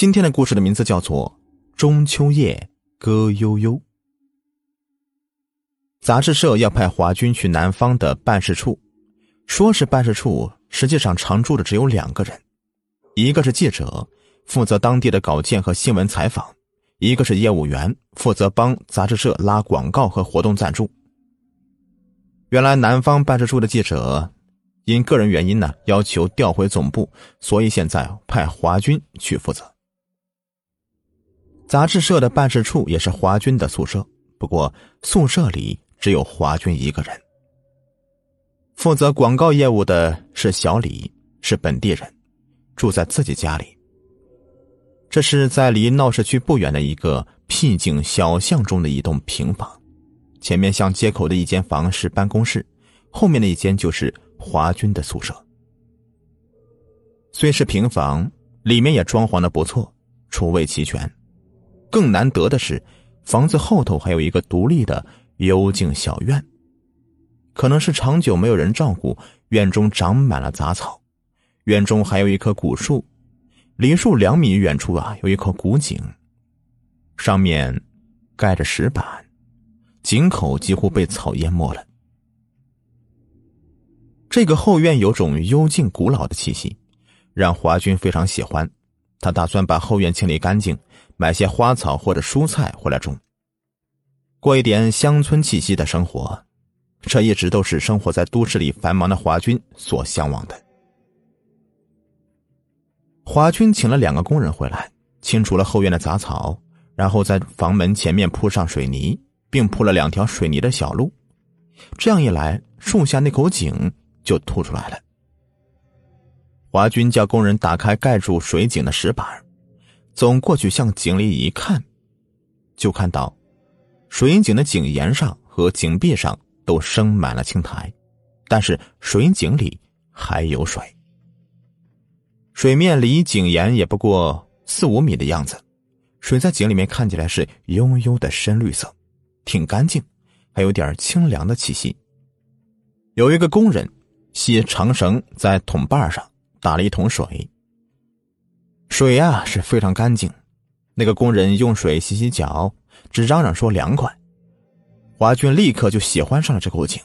今天的故事的名字叫做《中秋夜歌悠悠》。杂志社要派华军去南方的办事处，说是办事处，实际上常住的只有两个人，一个是记者，负责当地的稿件和新闻采访；一个是业务员，负责帮杂志社拉广告和活动赞助。原来南方办事处的记者。因个人原因呢，要求调回总部，所以现在派华军去负责。杂志社的办事处也是华军的宿舍，不过宿舍里只有华军一个人。负责广告业务的是小李，是本地人，住在自己家里。这是在离闹市区不远的一个僻静小巷中的一栋平房，前面向街口的一间房是办公室，后面的一间就是。华军的宿舍虽是平房，里面也装潢的不错，厨卫齐全。更难得的是，房子后头还有一个独立的幽静小院。可能是长久没有人照顾，院中长满了杂草。院中还有一棵古树，离树两米远处啊，有一口古井，上面盖着石板，井口几乎被草淹没了。这个后院有种幽静古老的气息，让华军非常喜欢。他打算把后院清理干净，买些花草或者蔬菜回来种，过一点乡村气息的生活。这一直都是生活在都市里繁忙的华军所向往的。华军请了两个工人回来，清除了后院的杂草，然后在房门前面铺上水泥，并铺了两条水泥的小路。这样一来，树下那口井。就吐出来了。华军叫工人打开盖住水井的石板，走过去向井里一看，就看到水井的井沿上和井壁上都生满了青苔，但是水井里还有水。水面离井沿也不过四五米的样子，水在井里面看起来是悠悠的深绿色，挺干净，还有点清凉的气息。有一个工人。系长绳在桶把上打了一桶水，水呀是非常干净。那个工人用水洗洗脚，只嚷嚷说凉快。华军立刻就喜欢上了这口井，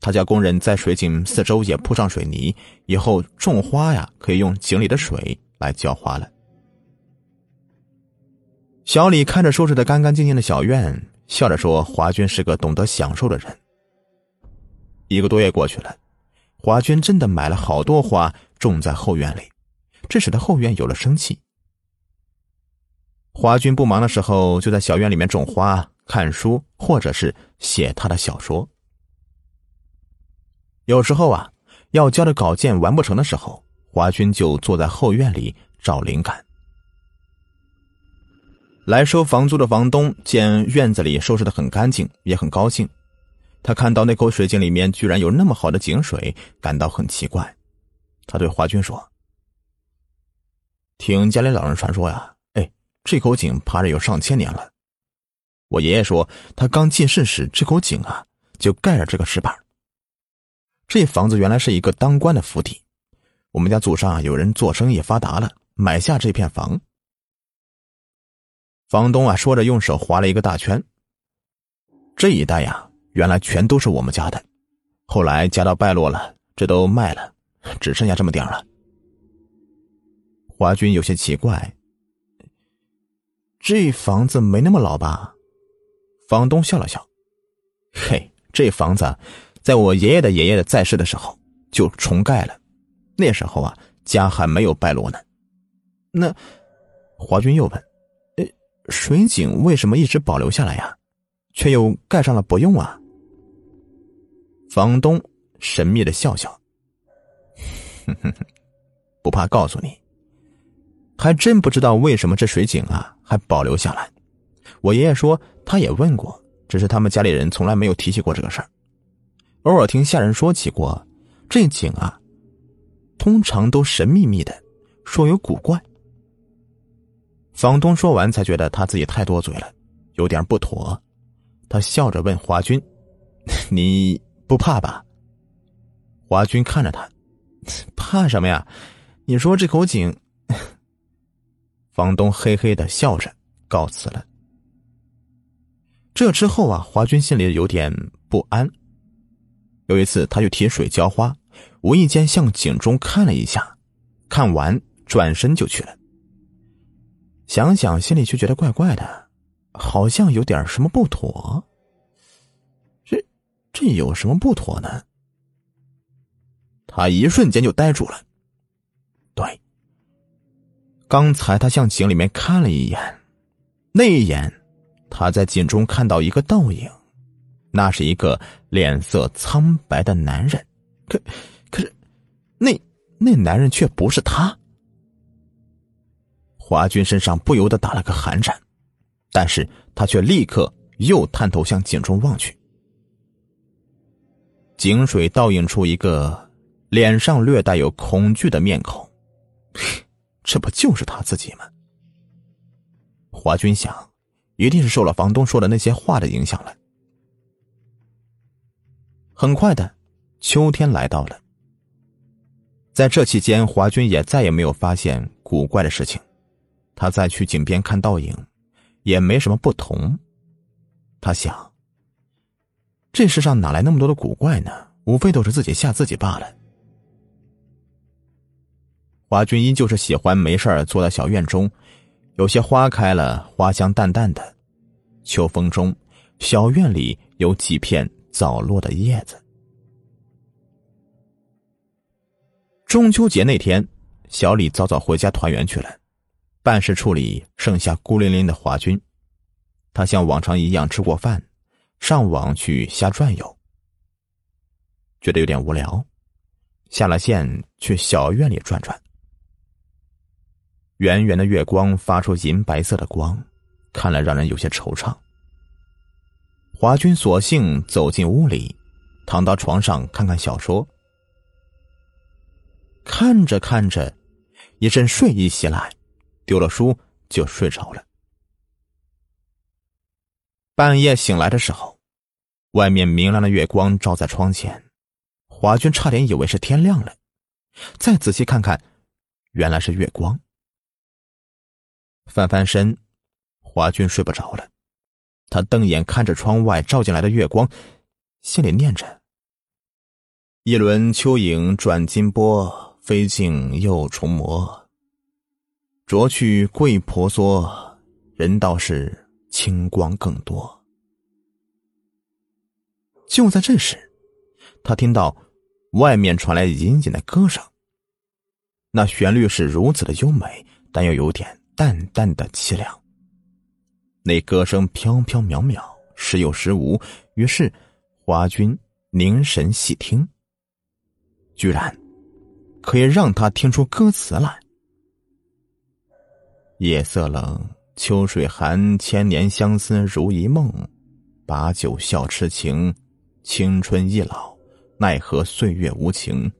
他叫工人在水井四周也铺上水泥，以后种花呀可以用井里的水来浇花了。小李看着收拾的干干净净的小院，笑着说：“华军是个懂得享受的人。”一个多月过去了。华军真的买了好多花种在后院里，这使得后院有了生气。华军不忙的时候，就在小院里面种花、看书，或者是写他的小说。有时候啊，要交的稿件完不成的时候，华军就坐在后院里找灵感。来收房租的房东见院子里收拾的很干净，也很高兴。他看到那口水井里面居然有那么好的井水，感到很奇怪。他对华军说：“听家里老人传说呀，哎，这口井爬着有上千年了。我爷爷说，他刚进世时，这口井啊就盖着这个石板。这房子原来是一个当官的府邸，我们家祖上有人做生意发达了，买下这片房。房东啊说着，用手划了一个大圈。这一带呀。”原来全都是我们家的，后来家道败落了，这都卖了，只剩下这么点了。华军有些奇怪，这房子没那么老吧？房东笑了笑，嘿，这房子在我爷爷的爷爷的在世的时候就重盖了，那时候啊家还没有败落呢。那华军又问：“哎，水井为什么一直保留下来呀？却又盖上了不用啊？”房东神秘的笑笑，哼哼哼不怕告诉你，还真不知道为什么这水井啊还保留下来。我爷爷说他也问过，只是他们家里人从来没有提起过这个事儿。偶尔听下人说起过，这井啊，通常都神秘秘的，说有古怪。房东说完才觉得他自己太多嘴了，有点不妥。他笑着问华军：“ 你？”不怕吧？华军看着他，怕什么呀？你说这口井，房东嘿嘿的笑着告辞了。这之后啊，华军心里有点不安。有一次，他去提水浇花，无意间向井中看了一下，看完转身就去了。想想心里却觉得怪怪的，好像有点什么不妥。这这有什么不妥呢？他一瞬间就呆住了。对，刚才他向井里面看了一眼，那一眼，他在井中看到一个倒影，那是一个脸色苍白的男人。可可是，那那男人却不是他。华军身上不由得打了个寒颤，但是他却立刻又探头向井中望去。井水倒映出一个脸上略带有恐惧的面孔，这不就是他自己吗？华军想，一定是受了房东说的那些话的影响了。很快的，秋天来到了，在这期间，华军也再也没有发现古怪的事情。他再去井边看倒影，也没什么不同。他想，这世上哪来那么多的古怪呢？无非都是自己吓自己罢了。华军依旧是喜欢没事儿坐在小院中，有些花开了，花香淡淡的。秋风中，小院里有几片早落的叶子。中秋节那天，小李早早回家团圆去了。办事处里剩下孤零零的华军，他像往常一样吃过饭，上网去瞎转悠，觉得有点无聊，下了线去小院里转转。圆圆的月光发出银白色的光，看了让人有些惆怅。华军索性走进屋里，躺到床上看看小说，看着看着，一阵睡意袭来。丢了书就睡着了。半夜醒来的时候，外面明亮的月光照在窗前，华军差点以为是天亮了。再仔细看看，原来是月光。翻翻身，华军睡不着了。他瞪眼看着窗外照进来的月光，心里念着：“一轮秋影转金波，飞镜又重磨。”濯去桂婆娑，人道是清光更多。就在这时，他听到外面传来隐隐的歌声。那旋律是如此的优美，但又有点淡淡的凄凉。那歌声飘飘渺渺，时有时无。于是华军凝神细听，居然可以让他听出歌词来。夜色冷，秋水寒，千年相思如一梦。把酒笑痴情，青春易老，奈何岁月无情。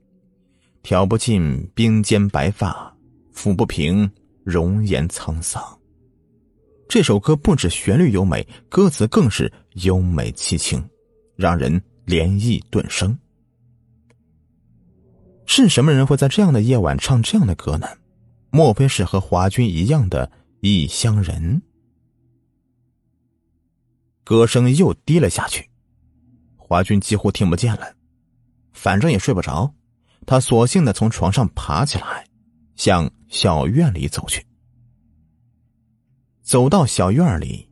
挑不尽鬓间白发，抚不平容颜沧桑。这首歌不止旋律优美，歌词更是优美凄清，让人涟漪顿生。是什么人会在这样的夜晚唱这样的歌呢？莫非是和华军一样的异乡人？歌声又低了下去，华军几乎听不见了。反正也睡不着，他索性的从床上爬起来，向小院里走去。走到小院里，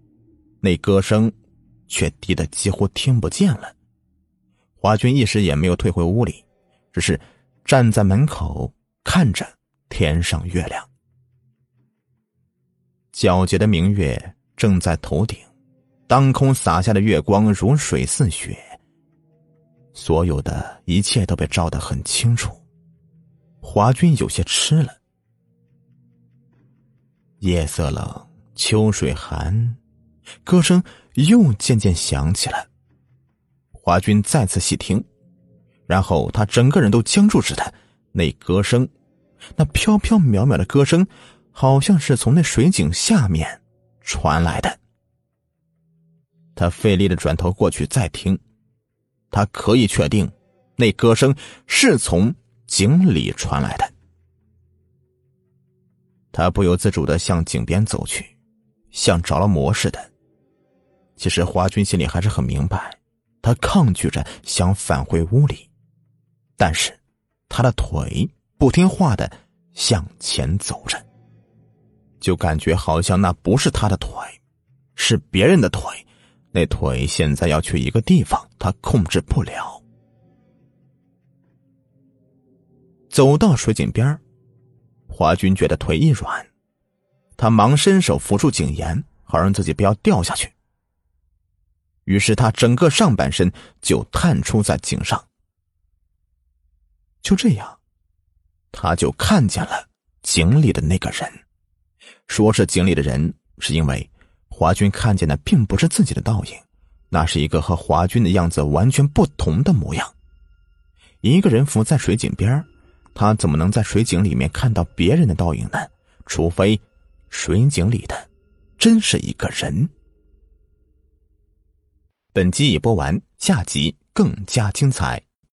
那歌声却低得几乎听不见了。华军一时也没有退回屋里，只是站在门口看着。天上月亮，皎洁的明月正在头顶，当空洒下的月光如水似雪，所有的一切都被照得很清楚。华军有些吃了。夜色冷，秋水寒，歌声又渐渐响起来。华军再次细听，然后他整个人都僵住似的，那歌声。那飘飘渺渺的歌声，好像是从那水井下面传来的。他费力的转头过去再听，他可以确定，那歌声是从井里传来的。他不由自主的向井边走去，像着了魔似的。其实华军心里还是很明白，他抗拒着想返回屋里，但是他的腿不听话的向前走着，就感觉好像那不是他的腿，是别人的腿。那腿现在要去一个地方，他控制不了。走到水井边华军觉得腿一软，他忙伸手扶住井沿，好让自己不要掉下去。于是他整个上半身就探出在井上，就这样，他就看见了井里的那个人。说是井里的人，是因为华军看见的并不是自己的倒影，那是一个和华军的样子完全不同的模样。一个人伏在水井边他怎么能在水井里面看到别人的倒影呢？除非水井里的真是一个人。本集已播完，下集更加精彩。